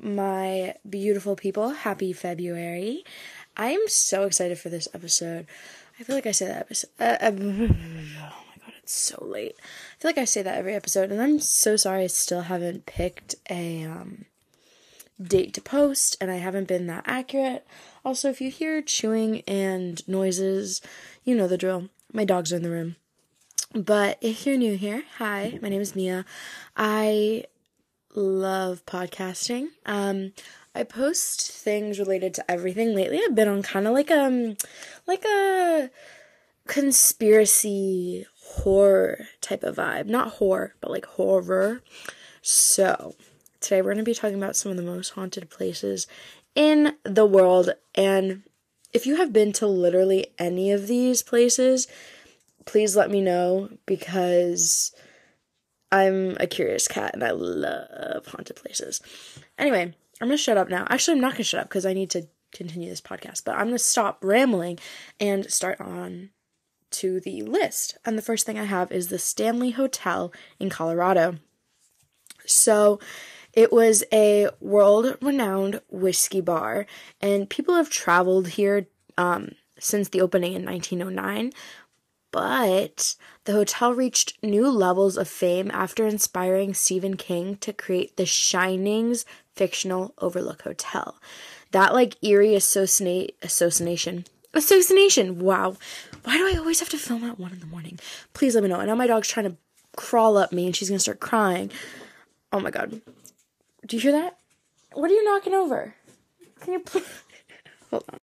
my beautiful people. Happy February. I am so excited for this episode. I feel like I say that episode. Uh, uh, oh my god, it's so late. I feel like I say that every episode, and I'm so sorry I still haven't picked a um, date to post, and I haven't been that accurate. Also, if you hear chewing and noises, you know the drill. My dogs are in the room. But if you're new here, hi, my name is Mia. I love podcasting. Um, I post things related to everything lately. I've been on kind of like um like a conspiracy horror type of vibe. Not horror, but like horror. So, today we're going to be talking about some of the most haunted places in the world and if you have been to literally any of these places, please let me know because I'm a curious cat and I love haunted places. Anyway, I'm gonna shut up now. Actually, I'm not gonna shut up because I need to continue this podcast, but I'm gonna stop rambling and start on to the list. And the first thing I have is the Stanley Hotel in Colorado. So, it was a world renowned whiskey bar, and people have traveled here um, since the opening in 1909, but the hotel reached new levels of fame after inspiring Stephen King to create the Shining's fictional Overlook Hotel. That like eerie associate association association. Wow, why do I always have to film at one in the morning? Please let me know. I know my dog's trying to crawl up me and she's gonna start crying. Oh my god, do you hear that? What are you knocking over? Can you please hold on?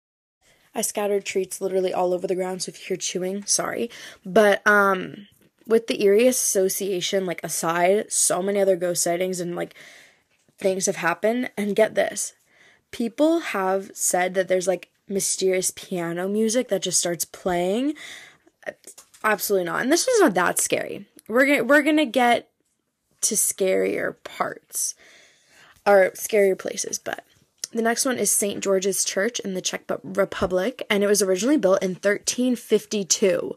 I scattered treats literally all over the ground, so if you hear chewing, sorry. But um with the eerie association like aside, so many other ghost sightings and like things have happened and get this. People have said that there's like mysterious piano music that just starts playing. Absolutely not. And this was not that scary. We're to we're to get to scarier parts or scarier places, but the next one is St. George's Church in the Czech Republic, and it was originally built in 1352.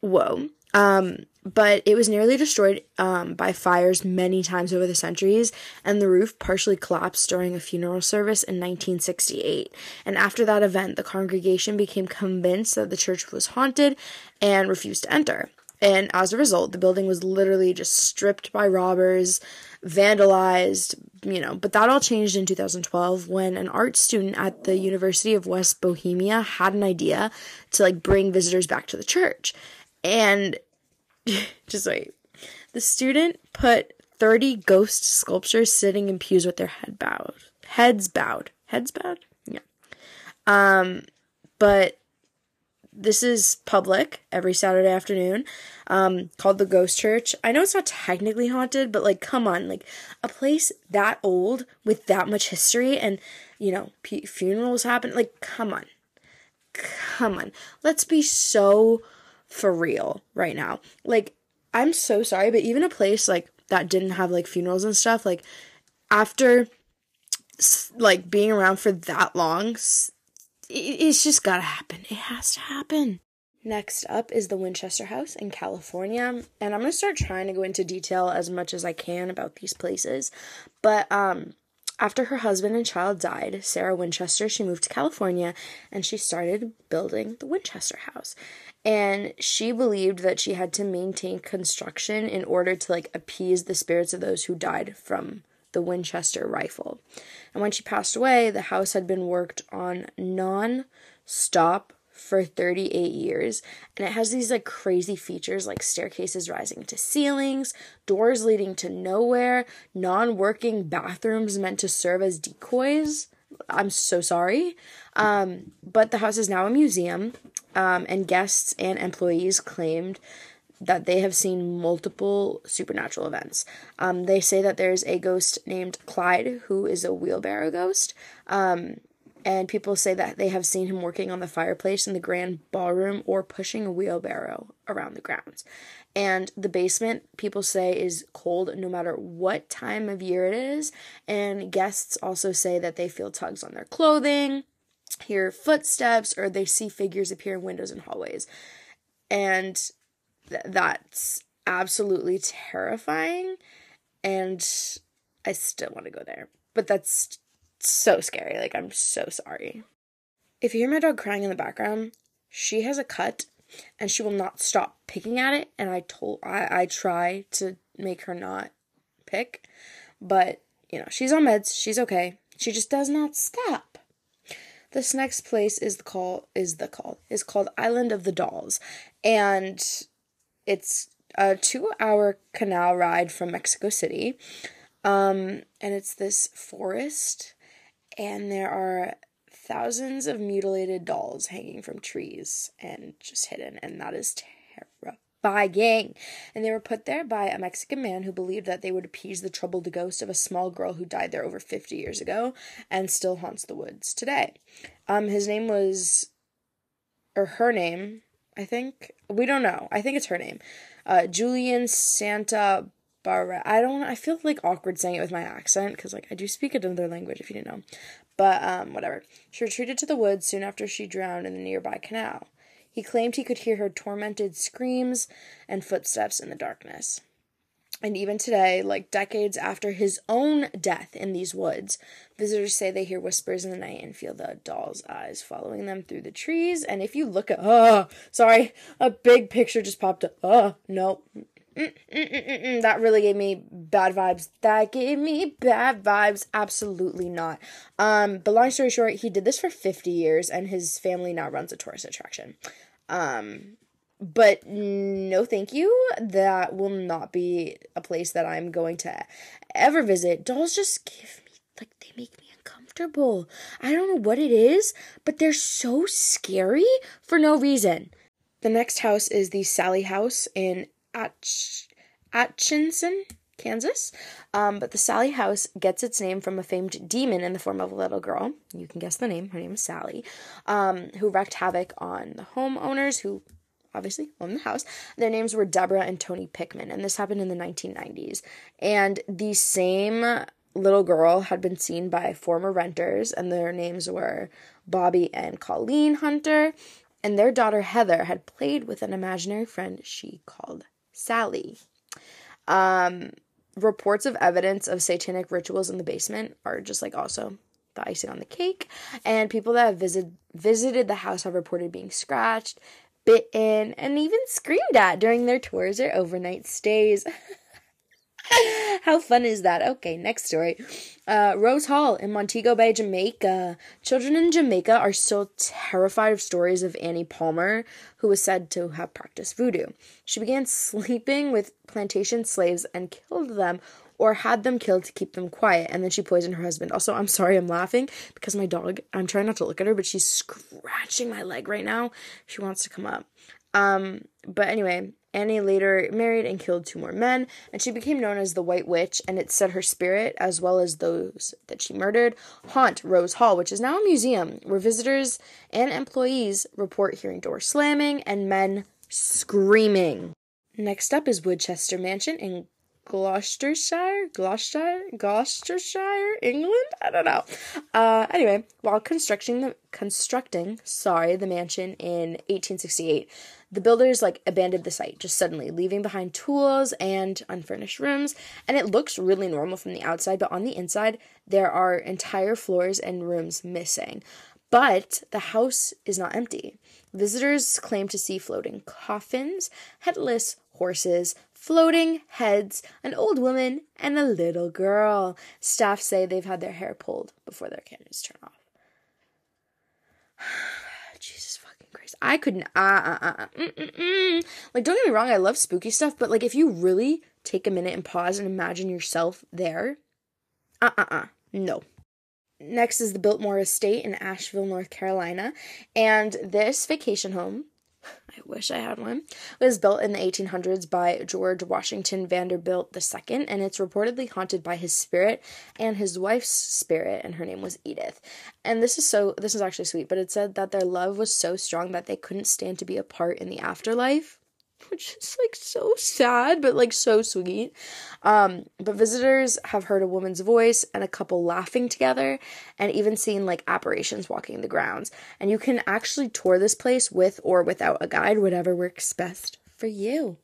Whoa. Um, but it was nearly destroyed um, by fires many times over the centuries, and the roof partially collapsed during a funeral service in 1968. And after that event, the congregation became convinced that the church was haunted and refused to enter. And as a result, the building was literally just stripped by robbers, vandalized, you know. But that all changed in 2012 when an art student at the University of West Bohemia had an idea to like bring visitors back to the church. And just wait. The student put 30 ghost sculptures sitting in pews with their head bowed. Heads bowed. Heads bowed? Yeah. Um but this is public every Saturday afternoon, um, called the Ghost Church. I know it's not technically haunted, but like, come on, like a place that old with that much history and you know p- funerals happen. Like, come on, come on, let's be so for real right now. Like, I'm so sorry, but even a place like that didn't have like funerals and stuff, like after like being around for that long it's just gotta happen. It has to happen. Next up is the Winchester House in California, and I'm gonna start trying to go into detail as much as I can about these places. But um, after her husband and child died, Sarah Winchester, she moved to California and she started building the Winchester House. And she believed that she had to maintain construction in order to like appease the spirits of those who died from the Winchester rifle. And when she passed away, the house had been worked on non stop for 38 years. And it has these like crazy features like staircases rising to ceilings doors leading to nowhere non-working bathrooms meant to serve as decoys. I'm so sorry. Um, but the house is now a museum um, and guests and employees claimed that they have seen multiple supernatural events. Um, they say that there's a ghost named Clyde who is a wheelbarrow ghost. Um, and people say that they have seen him working on the fireplace in the grand ballroom or pushing a wheelbarrow around the grounds. And the basement, people say, is cold no matter what time of year it is. And guests also say that they feel tugs on their clothing, hear footsteps, or they see figures appear in windows and hallways. And th- that's absolutely terrifying and I still want to go there. but that's so scary. Like, I'm so sorry. If you hear my dog crying in the background, she has a cut and she will not stop picking at it. And I told, I, I try to make her not pick, but you know, she's on meds. She's okay. She just does not stop. This next place is the call is the call is called Island of the Dolls, and it's a two-hour canal ride from Mexico City, um, and it's this forest, and there are thousands of mutilated dolls hanging from trees and just hidden, and that is terrifying. And they were put there by a Mexican man who believed that they would appease the troubled ghost of a small girl who died there over 50 years ago and still haunts the woods today. Um, his name was, or her name, I think. We don't know. I think it's her name. Uh, Julian Santa Barra. I don't. I feel like awkward saying it with my accent because like I do speak another language if you didn't know. But um, whatever. She retreated to the woods soon after she drowned in the nearby canal. He claimed he could hear her tormented screams and footsteps in the darkness. And even today, like decades after his own death in these woods, visitors say they hear whispers in the night and feel the doll's eyes following them through the trees. And if you look at, oh, sorry, a big picture just popped up. Oh, no, Mm-mm-mm-mm. That really gave me bad vibes. That gave me bad vibes. Absolutely not. Um, but long story short, he did this for 50 years and his family now runs a tourist attraction. Um, but no thank you. That will not be a place that I'm going to ever visit. Dolls just give me, like, they make me uncomfortable. I don't know what it is, but they're so scary for no reason. The next house is the Sallie House in Atch- Atchison, Kansas. Um, but the Sallie house gets its name from a famed demon in the form of a little girl. You can guess the name. Her name is Sallie um, who wreaked havoc on the homeowners who obviously owned the house. Their names were Deborah and Tony Pickman, and this happened in the 1990s. And the same little girl had been seen by former renters, and their names were Bobby and Colleen Hunter. And their daughter Heather had played with an imaginary friend she called Sallie. Um, reports of evidence of satanic rituals in the basement are just like also the icing on the cake. And people that have visit, visited the house have reported being scratched, bitten, and even screamed at during their tours or overnight stays. How fun is that? Okay, next story. Uh, Rose Hall in Montego Bay, Jamaica. Children in Jamaica are still terrified of stories of Annie Palmer, who was said to have practiced voodoo. She began sleeping with plantation slaves and killed them or had them killed to keep them quiet, and then she poisoned her husband. Also, I'm sorry I'm laughing because my dog, I'm trying not to look at her, but she's scratching my leg right now. She wants to come up. Um, but anyway, Annie later married and killed two more men, and she became known as the White Witch, and it said her spirit, as well as those that she murdered, haunt Rose Hall, which is now a museum where visitors and employees report hearing doors slamming and men screaming. Next up is Woodchester Mansion in Gloucestershire, Gloucestershire, Gloucestershire, England. I don't know. Uh, anyway, while constructing the constructing, sorry, the mansion in 1868, the builders like abandoned the site just suddenly, leaving behind tools and unfurnished rooms. And it looks really normal from the outside, but on the inside, there are entire floors and rooms missing. But the house is not empty. Visitors claim to see floating coffins, headless horses, floating heads, an old woman, and a little girl. Staff say they've had their hair pulled before their cameras turn off. Jesus fucking Christ. I couldn't. Uh, uh, uh, uh, mm, mm, mm. Like, don't get me wrong, I love spooky stuff, but like, if you really take a minute and pause and imagine yourself there, uh uh uh, no. Next is the Biltmore Estate in Asheville, North Carolina. And this vacation home I wish I had one. It was built in the 1800s by George Washington Vanderbilt II, and it's reportedly haunted by his spirit and his wife's spirit, and her name was Edith. And this is so, this is actually sweet, but it said that their love was so strong that they couldn't stand to be apart in the afterlife which is like so sad but like so sweet. Um but visitors have heard a woman's voice and a couple laughing together and even seen like apparitions walking the grounds. And you can actually tour this place with or without a guide whatever works best for you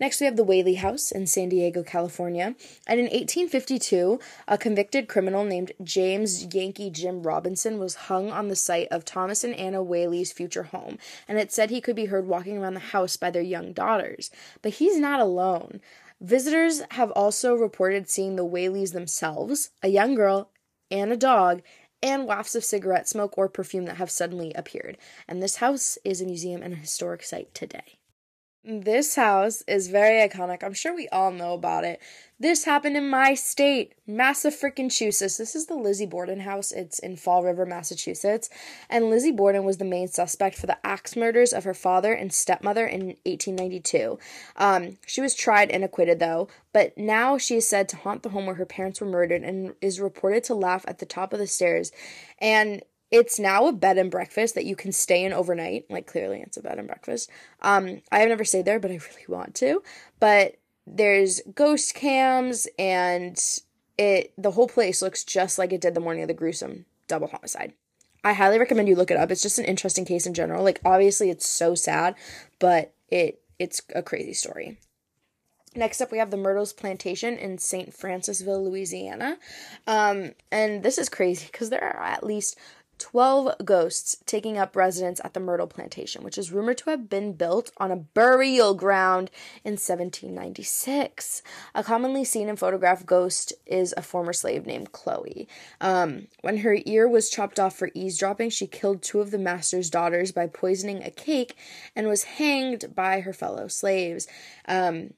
Next, we have the Whaley House in San Diego, California. And in 1852, a convicted criminal named James Yankee Jim Robinson was hung on the site of Thomas and Anna Whaley's future home. And it said he could be heard walking around the house by their young daughters. But he's not alone. Visitors have also reported seeing the Whaleys themselves, a young girl, and a dog, and wafts of cigarette smoke or perfume that have suddenly appeared. And this house is a museum and a historic site today. This house is very iconic. I'm sure we all know about it. This happened in my state, Massachusetts. This is the Lizzie Borden house. It's in Fall River, Massachusetts. And Lizzie Borden was the main suspect for the axe murders of her father and stepmother in 1892. Um, she was tried and acquitted, though, but now she is said to haunt the home where her parents were murdered and is reported to laugh at the top of the stairs. And it's now a bed and breakfast that you can stay in overnight. Like clearly it's a bed and breakfast. Um, I have never stayed there, but I really want to. But there's ghost cams and it the whole place looks just like it did the morning of the gruesome double homicide. I highly recommend you look it up. It's just an interesting case in general. Like obviously it's so sad, but it it's a crazy story. Next up, we have the Myrtles Plantation in St. Francisville, Louisiana. Um, and this is crazy because there are at least 12 ghosts taking up residence at the Myrtle Plantation, which is rumored to have been built on a burial ground in 1796. A commonly seen and photographed ghost is a former slave named Chloe. Um, when her ear was chopped off for eavesdropping, she killed two of the master's daughters by poisoning a cake and was hanged by her fellow slaves. Um,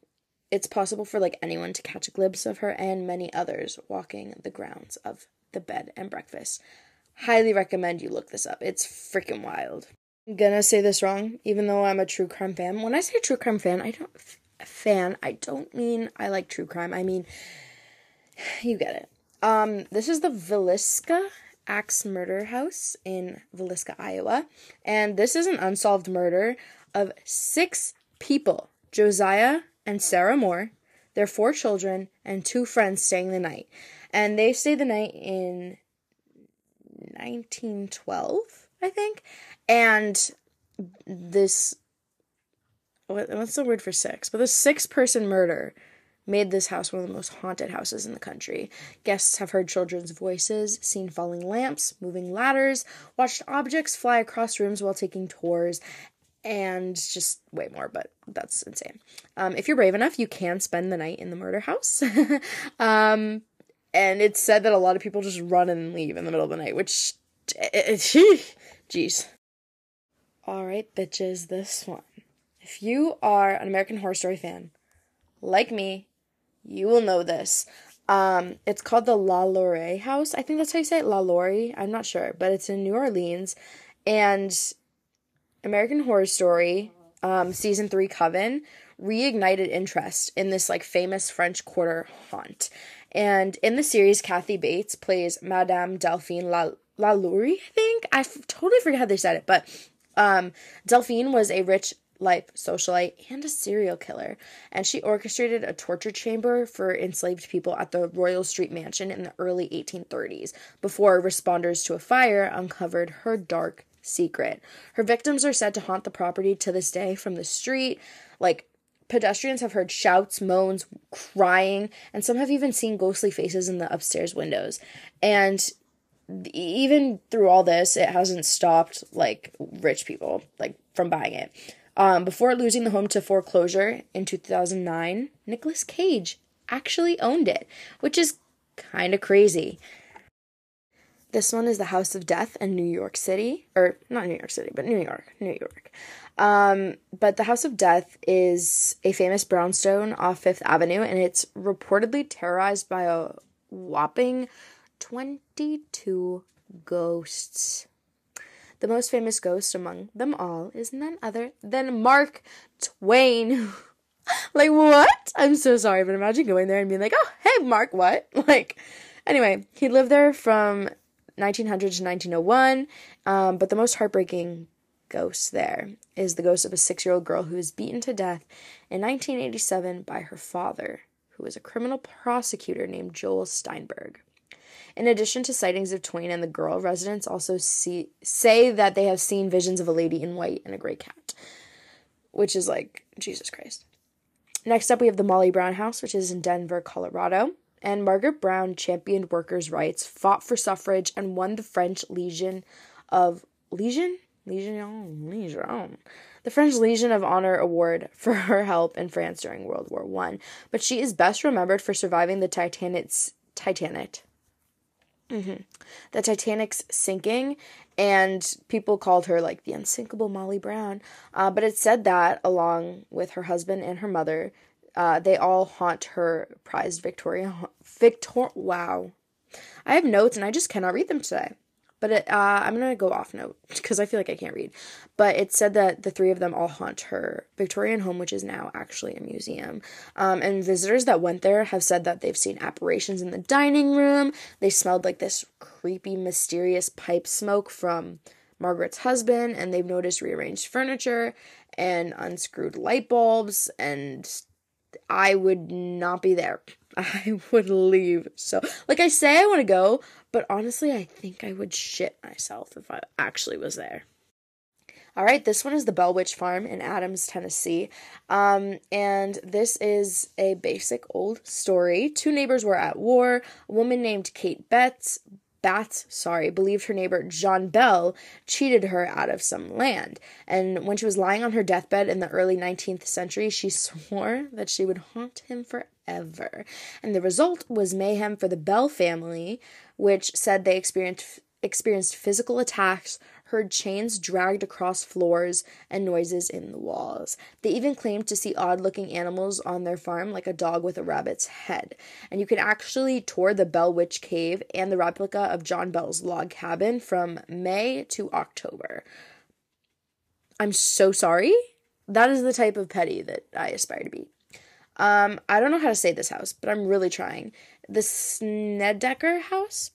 it's possible for like anyone to catch a glimpse of her and many others walking the grounds of the bed and breakfast. Highly recommend you look this up. It's freaking wild. I'm gonna say this wrong, even though I'm a true crime fan. When I say true crime fan, I don't fan. I don't mean I like true crime. I mean, you get it. Um, this is the Villisca Axe Murder House in Villisca, Iowa, and this is an unsolved murder of six people: Josiah and Sarah Moore, their four children, and two friends staying the night. And they stayed the night in 1912, I think. And this what's the word for six? But the six person murder made this house one of the most haunted houses in the country. Guests have heard children's voices, seen falling lamps, moving ladders, watched objects fly across rooms while taking tours, and just way more, but that's insane. Um, if you're brave enough, you can spend the night in the murder house. um, and it's said that a lot of people just run and leave in the middle of the night, which, jeez. All right, bitches, this one. If you are an American Horror Story fan, like me, you will know this. Um, it's called the LaLaurie House. I think that's how you say it, LaLaurie. I'm not sure, but it's in New Orleans, and American Horror Story, um, season three, Coven, reignited interest in this like famous French Quarter haunt. And in the series, Kathy Bates plays Madame Delphine La Lalaurie, I think. I f- totally forget how they said it, but um, Delphine was a rich life socialite and a serial killer, and she orchestrated a torture chamber for enslaved people at the Royal Street Mansion in the early 1830s before responders to a fire uncovered her dark secret. Her victims are said to haunt the property to this day from the street, like Pedestrians have heard shouts, moans, crying, and some have even seen ghostly faces in the upstairs windows. And even through all this, it hasn't stopped like rich people like from buying it. Um, before losing the home to foreclosure in 2009, Nicolas Cage actually owned it, which is kind of crazy. This one is the House of Death in New York City, or not New York City, but New York, New York. Um, but the House of Death is a famous brownstone off Fifth Avenue, and it's reportedly terrorized by a whopping 22 ghosts. The most famous ghost among them all is none other than Mark Twain. like, what? I'm so sorry, but imagine going there and being like, oh, hey, Mark, what? Like, anyway, he lived there from 1900 to 1901, um, but the most heartbreaking ghost there is the ghost of a six year old girl who was beaten to death in 1987 by her father, who was a criminal prosecutor named Joel Steinberg. In addition to sightings of Twain and the girl, residents also see, say that they have seen visions of a lady in white and a gray cat, which is like, Jesus Christ. Next up, we have the Molly Brown House, which is in Denver, Colorado. And Margaret Brown championed workers' rights, fought for suffrage, and won the French Legion of Legion? Legion? Legion. The French Legion of Honor Award for her help in France during World War One. But she is best remembered for surviving the Titanic's Titanic. Mm-hmm. The Titanic's sinking, and people called her like the unsinkable Molly Brown. Uh, but it said that, along with her husband and her mother, uh, they all haunt her prized Victoria. Victor. Wow, I have notes and I just cannot read them today. But it, uh, I'm gonna go off note because I feel like I can't read. But it said that the three of them all haunt her Victorian home, which is now actually a museum. Um, and visitors that went there have said that they've seen apparitions in the dining room. They smelled like this creepy, mysterious pipe smoke from Margaret's husband, and they've noticed rearranged furniture and unscrewed light bulbs. And I would not be there. I would leave. So, like I say, I want to go, but honestly, I think I would shit myself if I actually was there. All right, this one is the Bell Witch Farm in Adams, Tennessee. Um, and this is a basic old story. Two neighbors were at war. A woman named Kate Betts Bats, sorry, believed her neighbor John Bell cheated her out of some land. And when she was lying on her deathbed in the early 19th century, she swore that she would haunt him forever. And the result was mayhem for the Bell family, which said they experienced experienced physical attacks, heard chains dragged across floors, and noises in the walls. They even claimed to see odd looking animals on their farm, like a dog with a rabbit's head. And you can actually tour the Bell Witch Cave and the replica of John Bell's log cabin from May to October. I'm so sorry. That is the type of petty that I aspire to be. Um, I don't know how to say this house, but I'm really trying. The Snedeker house?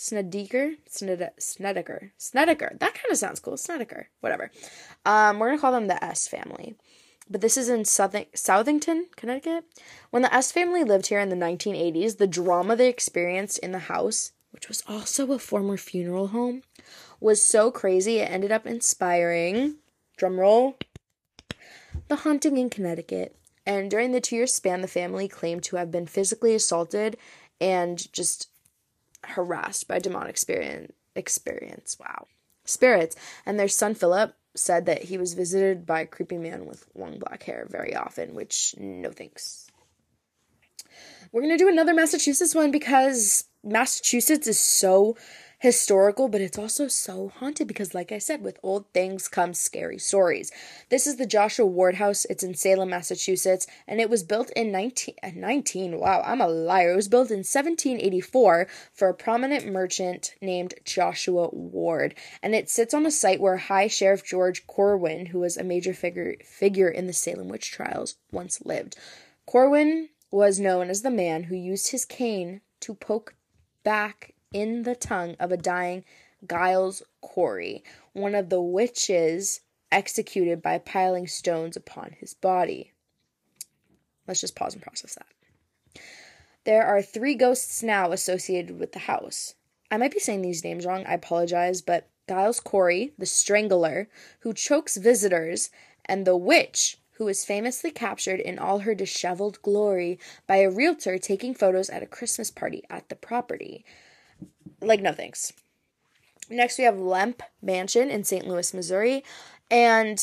Snedeker, Sned- Snedeker, Snedeker. That kind of sounds cool. Snedeker, whatever. Um, we're gonna call them the S family. But this is in Southing- Southington, Connecticut. When the S family lived here in the 1980s, the drama they experienced in the house, which was also a former funeral home, was so crazy it ended up inspiring, drumroll, the haunting in Connecticut. And during the two year span, the family claimed to have been physically assaulted and just harassed by demonic experience experience wow spirits. And their son philip said that he was visited by a creepy man with long black hair very often which no thanks. We're going to do another massachusetts one because massachusetts is so historical, but it's also so haunted because, like I said, with old things come scary stories. This is the Joshua Ward House. It's in Salem, Massachusetts, and it was built in 19, uh, 19 wow, I'm a liar. It was built in 1784 for a prominent merchant named Joshua Ward, and it sits on the site where High Sheriff George Corwin, who was a major figure figure in the Salem witch trials, once lived. Corwin was known as the man who used his cane to poke back in the tongue of a dying Giles Corey, one of the witches executed by piling stones upon his body. Let's just pause and process that. There are three ghosts now associated with the house. I might be saying these names wrong, I apologize, but Giles Corey, the strangler, who chokes visitors, and the witch, who was famously captured in all her disheveled glory by a realtor taking photos at a Christmas party at the property like no thanks. Next, we have Lemp Mansion in St. Louis, Missouri. And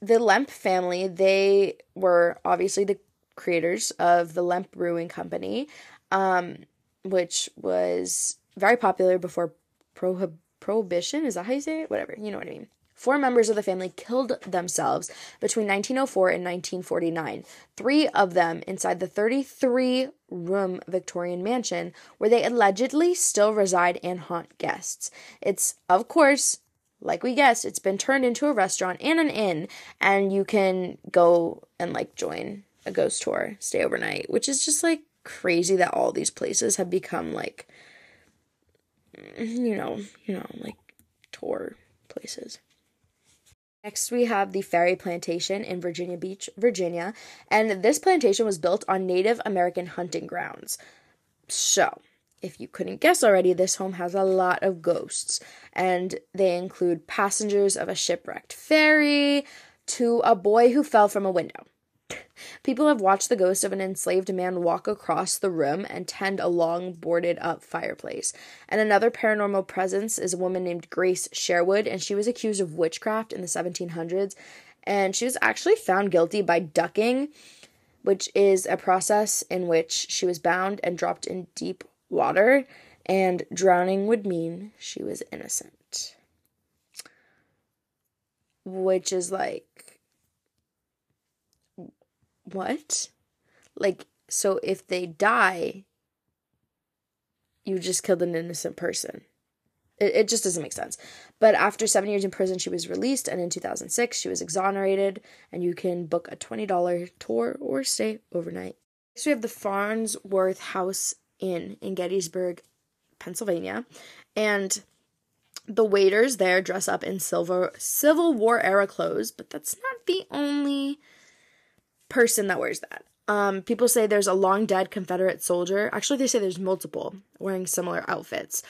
the Lemp family, they were obviously the creators of the Lemp Brewing Company, um, which was very popular before prohib- prohibition. Is that how you say it? Whatever. You know what I mean. Four members of the family killed themselves between 1904 and 1949, three of them inside the 33 room Victorian mansion where they allegedly still reside and haunt guests. It's, of course, like we guessed, it's been turned into a restaurant and an inn, and you can go and like join a ghost tour, stay overnight, which is just like crazy that all these places have become like, you know, you know, like tour places. Next, we have the Ferry Plantation in Virginia Beach, Virginia, and this plantation was built on Native American hunting grounds. So, if you couldn't guess already, this home has a lot of ghosts, and they include passengers of a shipwrecked ferry to a boy who fell from a window. People have watched the ghost of an enslaved man walk across the room and tend a long boarded up fireplace. And another paranormal presence is a woman named Grace Sherwood, and she was accused of witchcraft in the 1700s. And she was actually found guilty by ducking, which is a process in which she was bound and dropped in deep water, and drowning would mean she was innocent. Which is like what? Like, so if they die, you just killed an innocent person. It, it just doesn't make sense. But after seven years in prison, she was released, and in 2006, she was exonerated, and you can book a $20 tour or stay overnight. Next, we have the Farnsworth House Inn in Gettysburg, Pennsylvania, and the waiters there dress up in silver Civil War era clothes, but that's not the only person that wears that. Um, people say there's a long dead Confederate soldier. Actually, they say there's multiple wearing similar outfits.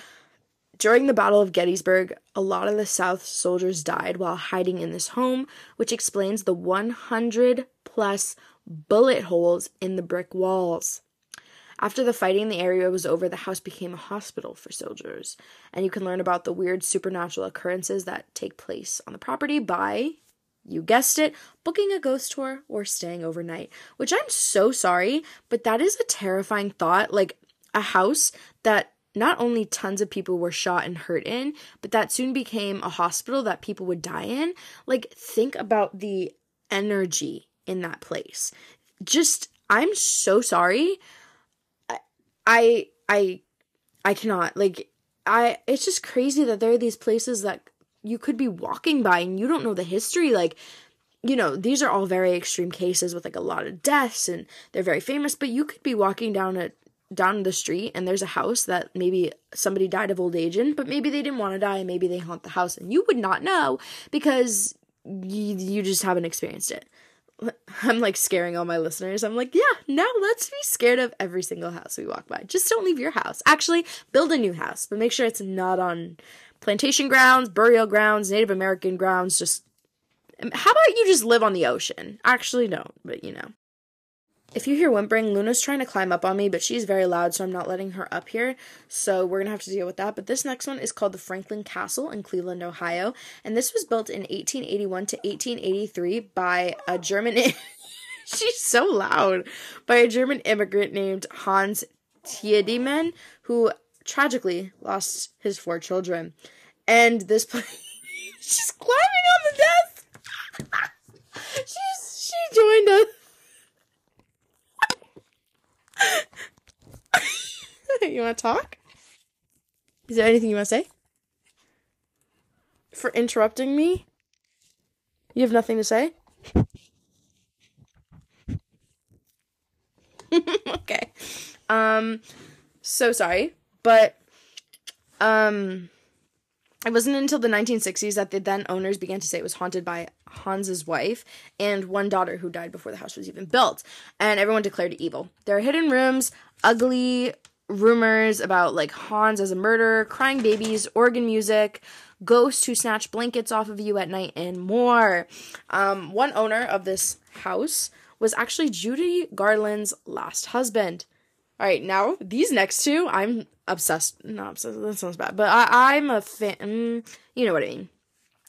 During the Battle of Gettysburg, a lot of the South soldiers died while hiding in this home, which explains the 100 plus bullet holes in the brick walls. After the fighting, the area was over, the house became a hospital for soldiers. And you can learn about the weird supernatural occurrences that take place on the property by you guessed it, booking a ghost tour or staying overnight, which I'm so sorry, but that is a terrifying thought. Like a house that not only tons of people were shot and hurt in, but that soon became a hospital that people would die in. Like, think about the energy in that place. Just, I'm so sorry. I, I, I, I cannot. Like, I, it's just crazy that there are these places that you could be walking by and you don't know the history like you know these are all very extreme cases with like a lot of deaths and they're very famous but you could be walking down a down the street and there's a house that maybe somebody died of old age in but maybe they didn't want to die and maybe they haunt the house and you would not know because you, you just haven't experienced it I'm like scaring all my listeners. I'm like, yeah, now let's be scared of every single house we walk by. Just don't leave your house. Actually, build a new house, but make sure it's not on plantation grounds, burial grounds, Native American grounds. Just um, how about you just live on the ocean? Actually, don't, but you know. If you hear whimpering, Luna's trying to climb up on me, but she's very loud, so I'm not letting her up here. So we're gonna have to deal with that. But this next one is called the Franklin Castle in Cleveland, Ohio, and this was built in 1881 to 1883 by a German. she's so loud by a German immigrant named Hans Tiedemann, who tragically lost his four children. And this place, she's climbing on the desk. she's she joined us. you want to talk? Is there anything you want to say? For interrupting me? You have nothing to say? okay. Um so sorry. But um it wasn't until the 1960s that the then owners began to say it was haunted by Hans's wife and one daughter who died before the house was even built, and everyone declared it evil. There are hidden rooms, ugly rumors about like Hans as a murderer, crying babies, organ music, ghosts who snatch blankets off of you at night, and more. Um, one owner of this house was actually Judy Garland's last husband. All right, now these next two, I'm obsessed. Not obsessed. That sounds bad, but I, I'm a fan. Mm, you know what I mean.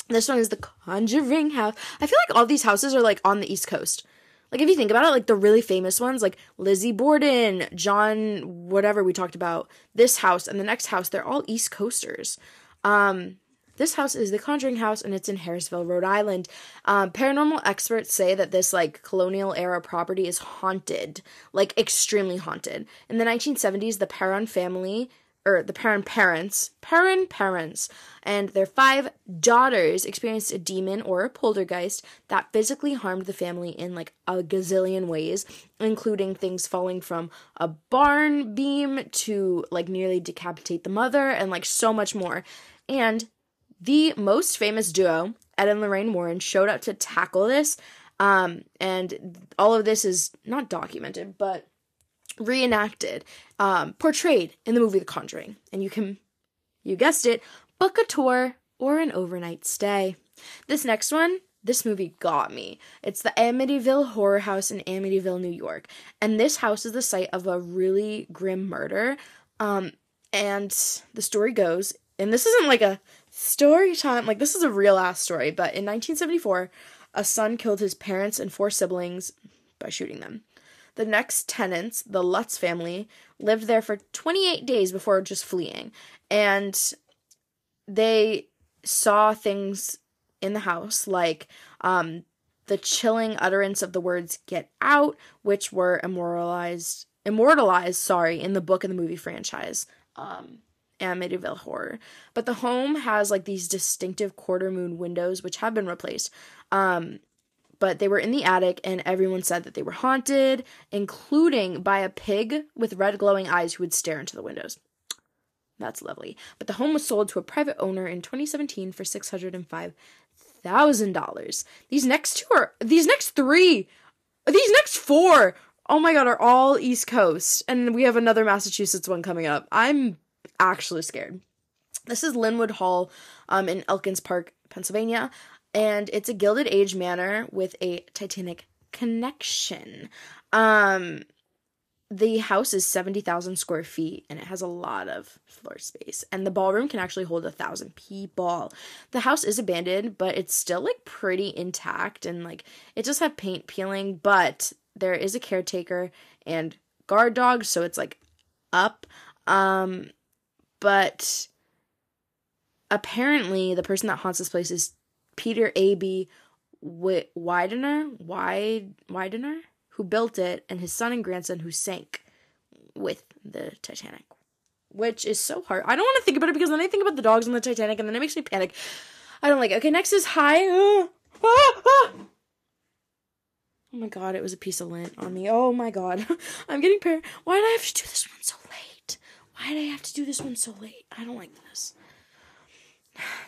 This one is the Conjuring house. I feel like all these houses are like on the East Coast. Like if you think about it, like the really famous ones, like Lizzie Borden, John, whatever we talked about, this house and the next house, they're all East Coasters. Um, this house is the Conjuring House, and it's in Harrisville, Rhode Island. Um, paranormal experts say that this like colonial era property is haunted, like extremely haunted. In the 1970s, the Perron family or the Perron parents, Perron parents, and their five daughters experienced a demon or a poltergeist that physically harmed the family in like a gazillion ways, including things falling from a barn beam to like nearly decapitate the mother and like so much more. And the most famous duo, Ed and Lorraine Warren, showed up to tackle this. Um, and all of this is not documented, but reenacted, um, portrayed in the movie The Conjuring. And you can, you guessed it, book a tour or an overnight stay. This next one, this movie got me. It's the Amityville Horror House in Amityville, New York. And this house is the site of a really grim murder. Um, and the story goes, and this isn't like a story time, like, this is a real ass story, but in 1974, a son killed his parents and four siblings by shooting them. The next tenants, the Lutz family, lived there for 28 days before just fleeing. And they saw things in the house like um, the chilling utterance of the words get out, which were immortalized immortalized, sorry, in the book and the movie franchise. Um, Amityville Horror. But the home has like these distinctive quarter moon windows, which have been replaced. Um, but they were in the attic, and everyone said that they were haunted, including by a pig with red glowing eyes who would stare into the windows. That's lovely. But the home was sold to a private owner in 2017 for six hundred and five thousand dollars. These next two are these next three, these next four. Oh my god, are all East Coast, and we have another Massachusetts one coming up. I'm actually scared. This is Lynnewood Hall, um, in Elkins Park, Pennsylvania and it's a Gilded Age manor with a Titanic connection. Um, the house is 70,000 square feet and it has a lot of floor space. And the ballroom can actually hold a thousand people. The house is abandoned, but it's still like pretty intact and like it does have paint peeling, but there is a caretaker and guard dogs, so it's like up. Um, but apparently the person that haunts this place is Peter A.B. Widener, Wide Widener, who built it, and his son and grandson who sank with the Titanic. Which is so hard. I don't want to think about it because then I think about the dogs on the Titanic and then it makes me panic. I don't like it. Okay, next is high. Uh, ah, ah. Oh my god, it was a piece of lint on me. Oh my god. I'm getting par- Why did I have to do this one so? Why did I have to do this one so late? I don't like this.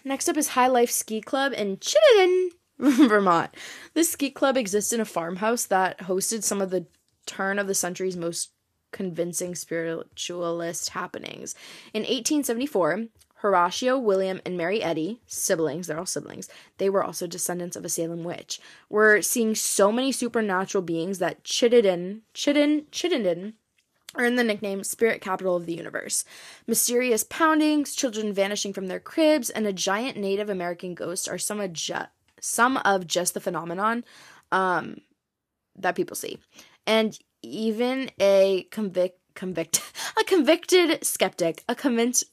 Next up is High Life Ski Club in Chittenden, Vermont. This ski club exists in a farmhouse that hosted some of the turn of the century's most convincing spiritualist happenings. In 1874, Horatio, William, and Mary Eddy, siblings, they're all siblings, they were also descendants of a Salem witch, were seeing so many supernatural beings that Chittenden, Chittenden, Chittenden earned the nickname Spirit Capital of the Universe. Mysterious poundings, children vanishing from their cribs, and a giant Native American ghost are some of, ju- some of just the phenomenon um, that people see. And even a convict, convict, a convicted skeptic, a convinced,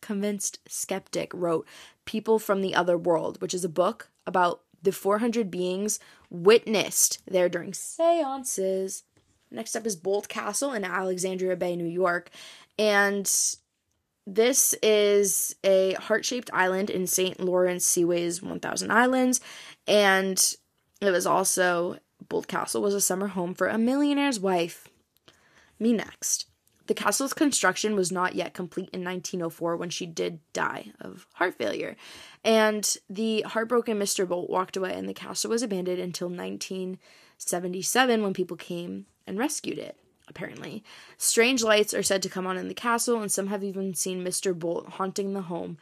convinced skeptic wrote People from the Other World, which is a book about the 400 beings witnessed there during seances Next up is Boldt Castle in Alexandria Bay, New York. And this is a heart shaped island in St. Lawrence Seaway's 1000 Islands. And it was also, Boldt Castle was a summer home for a millionaire's wife. Me next. The castle's construction was not yet complete in 1904 when she did die of heart failure. And the heartbroken Mr. Boldt walked away, and the castle was abandoned until 1977 when people came and rescued it, apparently. Strange lights are said to come on in the castle, and some have even seen Mr. Boldt haunting the home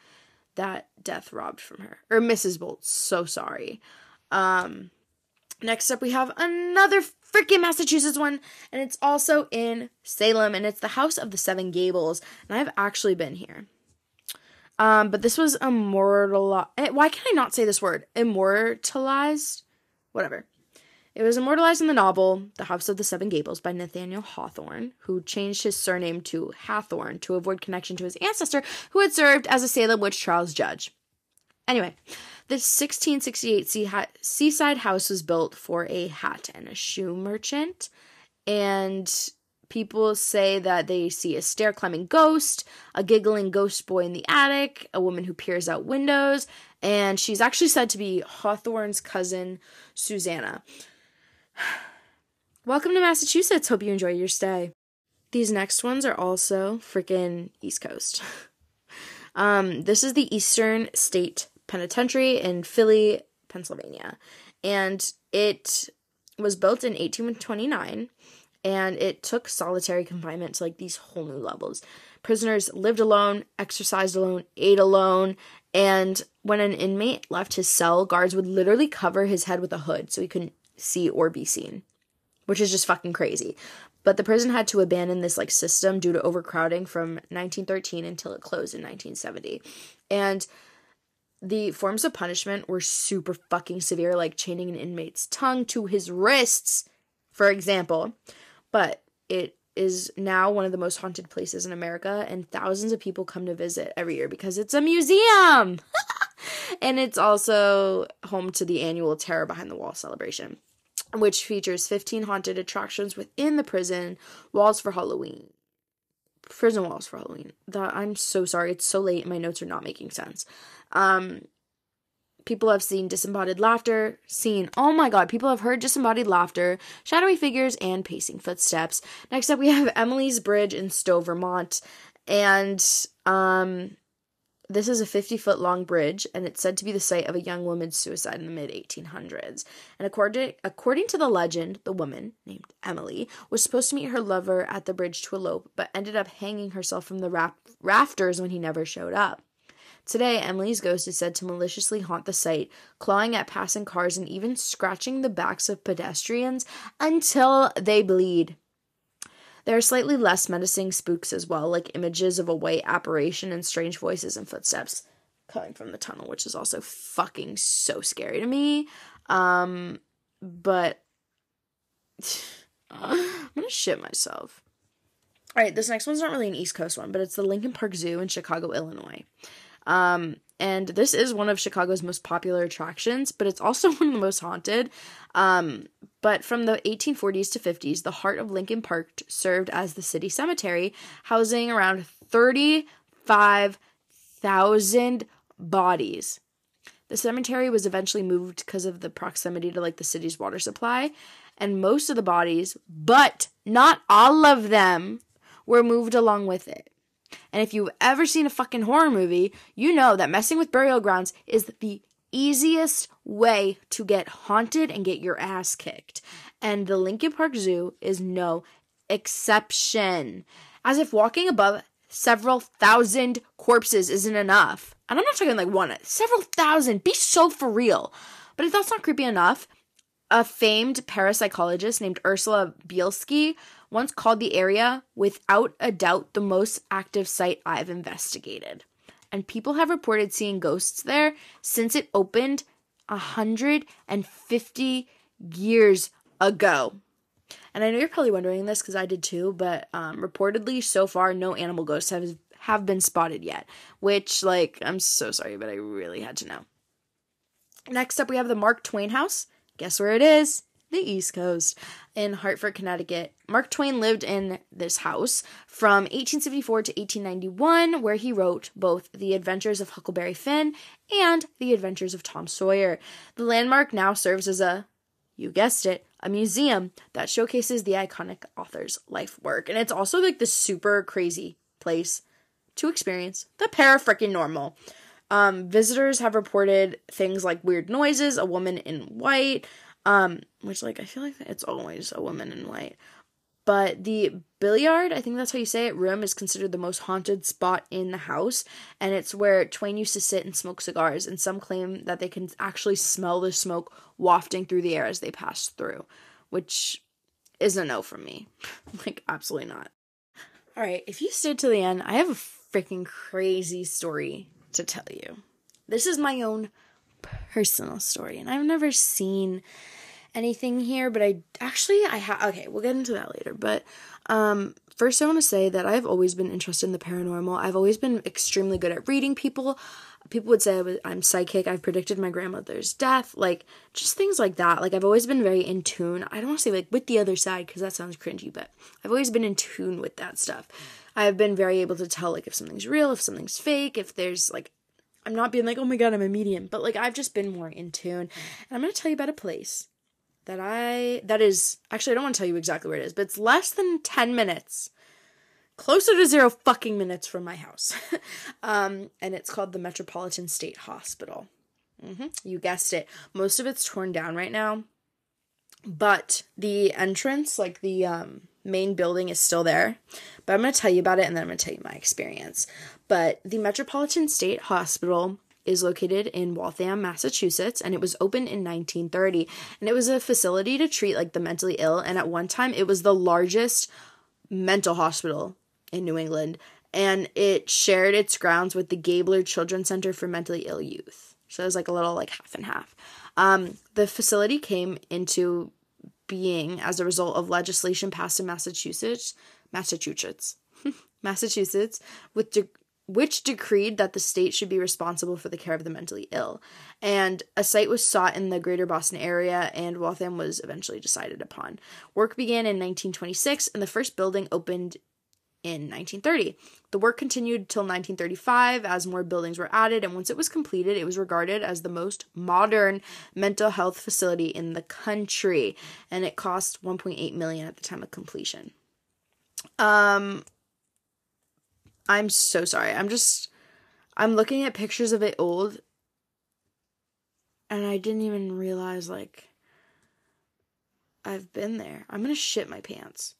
that death robbed from her. Or Mrs. Boldt, so sorry. Um, next up, we have another freaking Massachusetts one, and it's also in Salem, and it's the House of the Seven Gables, and I've actually been here. Um, but this was immortalized. Eh, why can I not say this word? Immortalized? Whatever. It was immortalized in the novel The House of the Seven Gables by Nathaniel Hawthorne, who changed his surname to Hathorne to avoid connection to his ancestor, who had served as a Salem witch trials judge. Anyway, the 1668 seaside house was built for a hat and a shoe merchant, and people say that they see a stair climbing ghost, a giggling ghost boy in the attic, a woman who peers out windows, and she's actually said to be Hawthorne's cousin, Susanna. Welcome to Massachusetts. Hope you enjoy your stay. These next ones are also freaking East Coast. um, this is the Eastern State Penitentiary in Philly, Pennsylvania. And it was built in 1829 and it took solitary confinement to like these whole new levels. Prisoners lived alone, exercised alone, ate alone, And when an inmate left his cell, guards would literally cover his head with a hood so he couldn't see or be seen, which is just fucking crazy. But the prison had to abandon this like system due to overcrowding from 1913 until it closed in 1970. And the forms of punishment were super fucking severe, like chaining an inmate's tongue to his wrists, for example. But it is now one of the most haunted places in America, and thousands of people come to visit every year because it's a museum. and it's also home to the annual Terror Behind the Wall celebration, which features 15 haunted attractions within the prison walls for Halloween. Prison walls for Halloween. That I'm so sorry. It's so late. My notes are not making sense. Um, people have seen disembodied laughter, seen, oh my god, people have heard disembodied laughter, shadowy figures, and pacing footsteps. Next up, we have Emily's Bridge in Stowe, Vermont. And um, this is a 50 foot long bridge, and it's said to be the site of a young woman's suicide in the mid 1800s. And according, according to the legend, the woman, named Emily, was supposed to meet her lover at the bridge to elope, but ended up hanging herself from the raf- rafters when he never showed up. Today, Emily's ghost is said to maliciously haunt the site, clawing at passing cars and even scratching the backs of pedestrians until they bleed. There are slightly less menacing spooks as well, like images of a white apparition and strange voices and footsteps coming from the tunnel, which is also fucking so scary to me. Um, but I'm gonna shit myself. All right, this next one's not really an East Coast one, but it's the Lincoln Park Zoo in Chicago, Illinois. Um, and this is one of Chicago's most popular attractions, but it's also one of the most haunted. Um, but from the 1840s to 50s, the heart of Lincoln Park served as the city cemetery, housing around 35,000 bodies. The cemetery was eventually moved because of the proximity to like the city's water supply, and most of the bodies, but not all of them, were moved along with it. And if you've ever seen a fucking horror movie, you know that messing with burial grounds is the easiest way to get haunted and get your ass kicked. And the Lincoln Park Zoo is no exception. As if walking above several thousand corpses isn't enough. And I'm not talking like one, several thousand. Be so for real. But if that's not creepy enough, a famed parapsychologist named Ursula Bielski once called the area without a doubt the most active site I've investigated. And people have reported seeing ghosts there since it opened 150 years ago. And I know you're probably wondering this because I did too, but um, reportedly so far no animal ghosts have have been spotted yet. Which, like, I'm so sorry, but I really had to know. Next up, we have the Mark Twain House. Guess where it is? The East Coast in Hartford, Connecticut. Mark Twain lived in this house from 1874 to 1891, where he wrote both The Adventures of Huckleberry Finn and The Adventures of Tom Sawyer. The landmark now serves as a, you guessed it, a museum that showcases the iconic author's life work. And it's also like the super crazy place to experience the para freaking normal. Um, visitors have reported things like weird noises, a woman in white, um, which like I feel like it's always a woman in white. But the billiard, I think that's how you say it, room is considered the most haunted spot in the house, and it's where Twain used to sit and smoke cigars. And some claim that they can actually smell the smoke wafting through the air as they pass through, which is a no from me. like, absolutely not. All right, if you stayed to the end, I have a freaking crazy story to tell you. This is my own personal story, and I've never seen anything here, but I actually I have okay, we'll get into that later. But um first I want to say that I've always been interested in the paranormal. I've always been extremely good at reading people. People would say I was, I'm psychic. I've predicted my grandmother's death, like just things like that. Like I've always been very in tune. I don't want to say like with the other side because that sounds cringy, but I've always been in tune with that stuff. I've been very able to tell like if something's real, if something's fake, if there's like I'm not being like, oh my god, I'm a medium, but like I've just been more in tune. And I'm gonna tell you about a place that I that is actually I don't want to tell you exactly where it is, but it's less than 10 minutes. Closer to zero fucking minutes from my house. um, and it's called the Metropolitan State Hospital. Mm-hmm, you guessed it. Most of it's torn down right now. But the entrance, like the um, main building, is still there. But I'm going to tell you about it and then I'm going to tell you my experience. But the Metropolitan State Hospital is located in Waltham, Massachusetts, and it was opened in 1930. And it was a facility to treat like the mentally ill. And at one time, it was the largest mental hospital in New England. And it shared its grounds with the Gaebler Children's Center for Mentally Ill Youth. So it was like a little like half and half. Um, the facility came into being as a result of legislation passed in Massachusetts, Massachusetts, Massachusetts, with de- which decreed that the state should be responsible for the care of the mentally ill. And a site was sought in the greater Boston area, and Waltham was eventually decided upon. Work began in 1926, and the first building opened in 1930. The work continued till 1935 as more buildings were added, and once it was completed, it was regarded as the most modern mental health facility in the country, and it cost 1.8 million at the time of completion. Um I'm so sorry. I'm just I'm looking at pictures of it old and I didn't even realize like I've been there. I'm to shit my pants.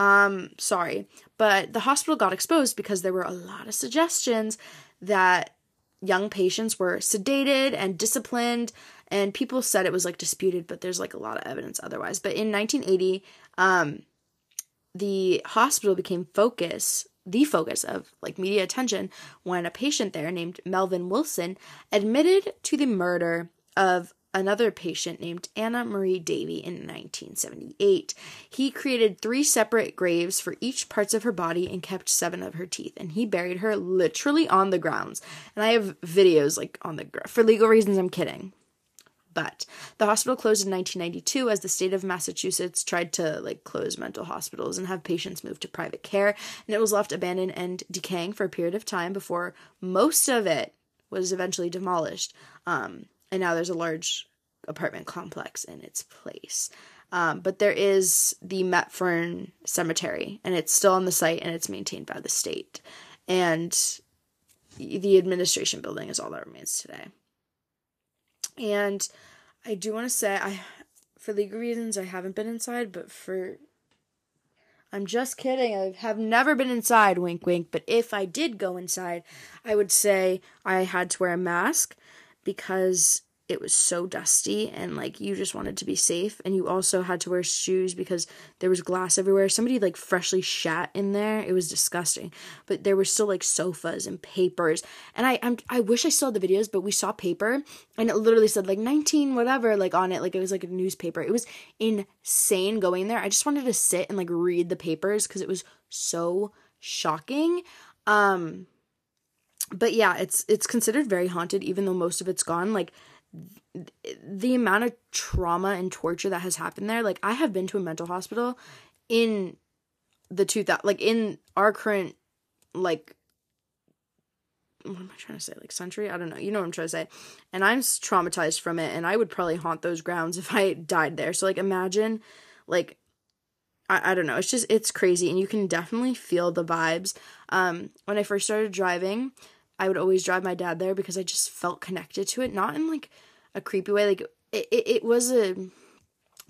Um sorry, but the hospital got exposed because there were a lot of suggestions that young patients were sedated and disciplined and people said it was like disputed but there's like a lot of evidence otherwise. But in 1980 um the hospital became focus the focus of like media attention when a patient there named Melvin Wilson admitted to the murder of another patient named Anna Marie Davee in 1978. He created three separate graves for each parts of her body and kept seven of her teeth and he buried her literally on the grounds. And I have videos like on the for legal reasons I'm kidding. But the hospital closed in 1992 as the state of Massachusetts tried to like close mental hospitals and have patients move to private care, and it was left abandoned and decaying for a period of time before most of it was eventually demolished. Um, and now there's a large apartment complex in its place. Um, but there is the Metfern Cemetery, and it's still on the site and it's maintained by the state. And the administration building is all that remains today. And I do want to say I for legal reasons I haven't been inside, but for I'm just kidding. I have never been inside, wink wink, but if I did go inside, I would say I had to wear a mask because it was so dusty and like you just wanted to be safe. And you also had to wear shoes because there was glass everywhere. Somebody like freshly shat in there. It was disgusting. But there were still like sofas and papers. And i I'm, i wish i saw the videos but we saw paper and it literally said like 19 whatever like on it. Like it was like a newspaper. It was insane going there. I just wanted to sit and like read the papers because it was so shocking. Um but yeah it's it's considered very haunted even though most of it's gone. Like the amount of trauma and torture that has happened there like i have been to a mental hospital in the 2000 like in our current like what am i trying to say? Like century? I don't know. You know what i'm trying to say. And i'm traumatized from it and i would probably haunt those grounds if i died there. So like imagine like I, I don't know. It's just it's crazy and you can definitely feel the vibes. Um when i first started driving I would always drive my dad there because I just felt connected to it, not in like a creepy way. Like it, it, it was a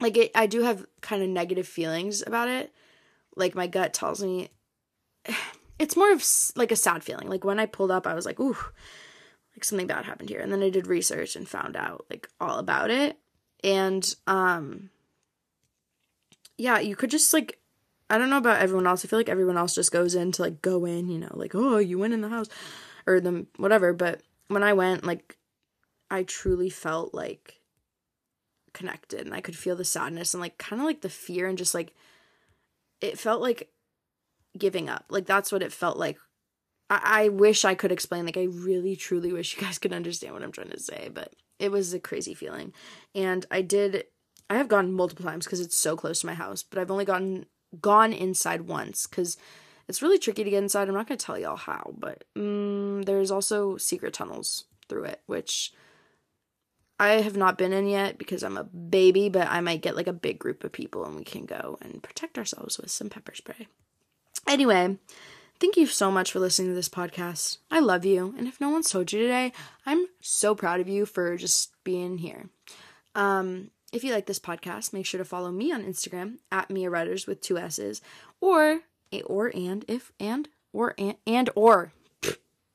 like it, I do have kind of negative feelings about it. Like my gut tells me it's more of like a sad feeling. Like when I pulled up, I was like, ooh, like something bad happened here. And then I did research and found out like all about it. And um yeah, you could just like I don't know about everyone else. I feel like everyone else just goes in to like go in, you know, like, oh, you went in the house or the whatever. But when I went, like, I truly felt like connected and I could feel the sadness and like kind of like the fear and just like it felt like giving up. Like that's what it felt like. I, I wish I could explain. Like I really truly wish you guys could understand what I'm trying to say, but it was a crazy feeling. And I did I have gone multiple times because it's so close to my house, but I've only gotten gone inside once because it's really tricky to get inside. I'm not going to tell y'all how, but um, there's also secret tunnels through it, which I have not been in yet because I'm a baby, but I might get like a big group of people and we can go and protect ourselves with some pepper spray. Anyway, thank you so much for listening to this podcast. I love you. And if no one's told you today, I'm so proud of you for just being here. Um, if you like this podcast, make sure to follow me on Instagram at Mia Rudders with two S's or or and if and or and, and or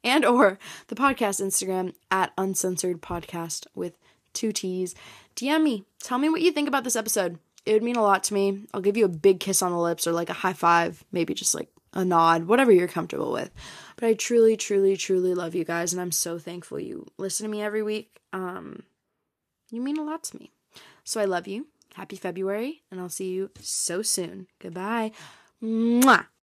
and or the podcast Instagram at uncensored podcast with two T's. DM me. Tell me what you think about this episode. It would mean a lot to me. I'll give you a big kiss on the lips or like a high five, maybe just like a nod, whatever you're comfortable with. But I truly, truly, truly love you guys, and I'm so thankful you listen to me every week. Um, you mean a lot to me. So I love you. Happy February, and I'll see you so soon. Goodbye. Mua!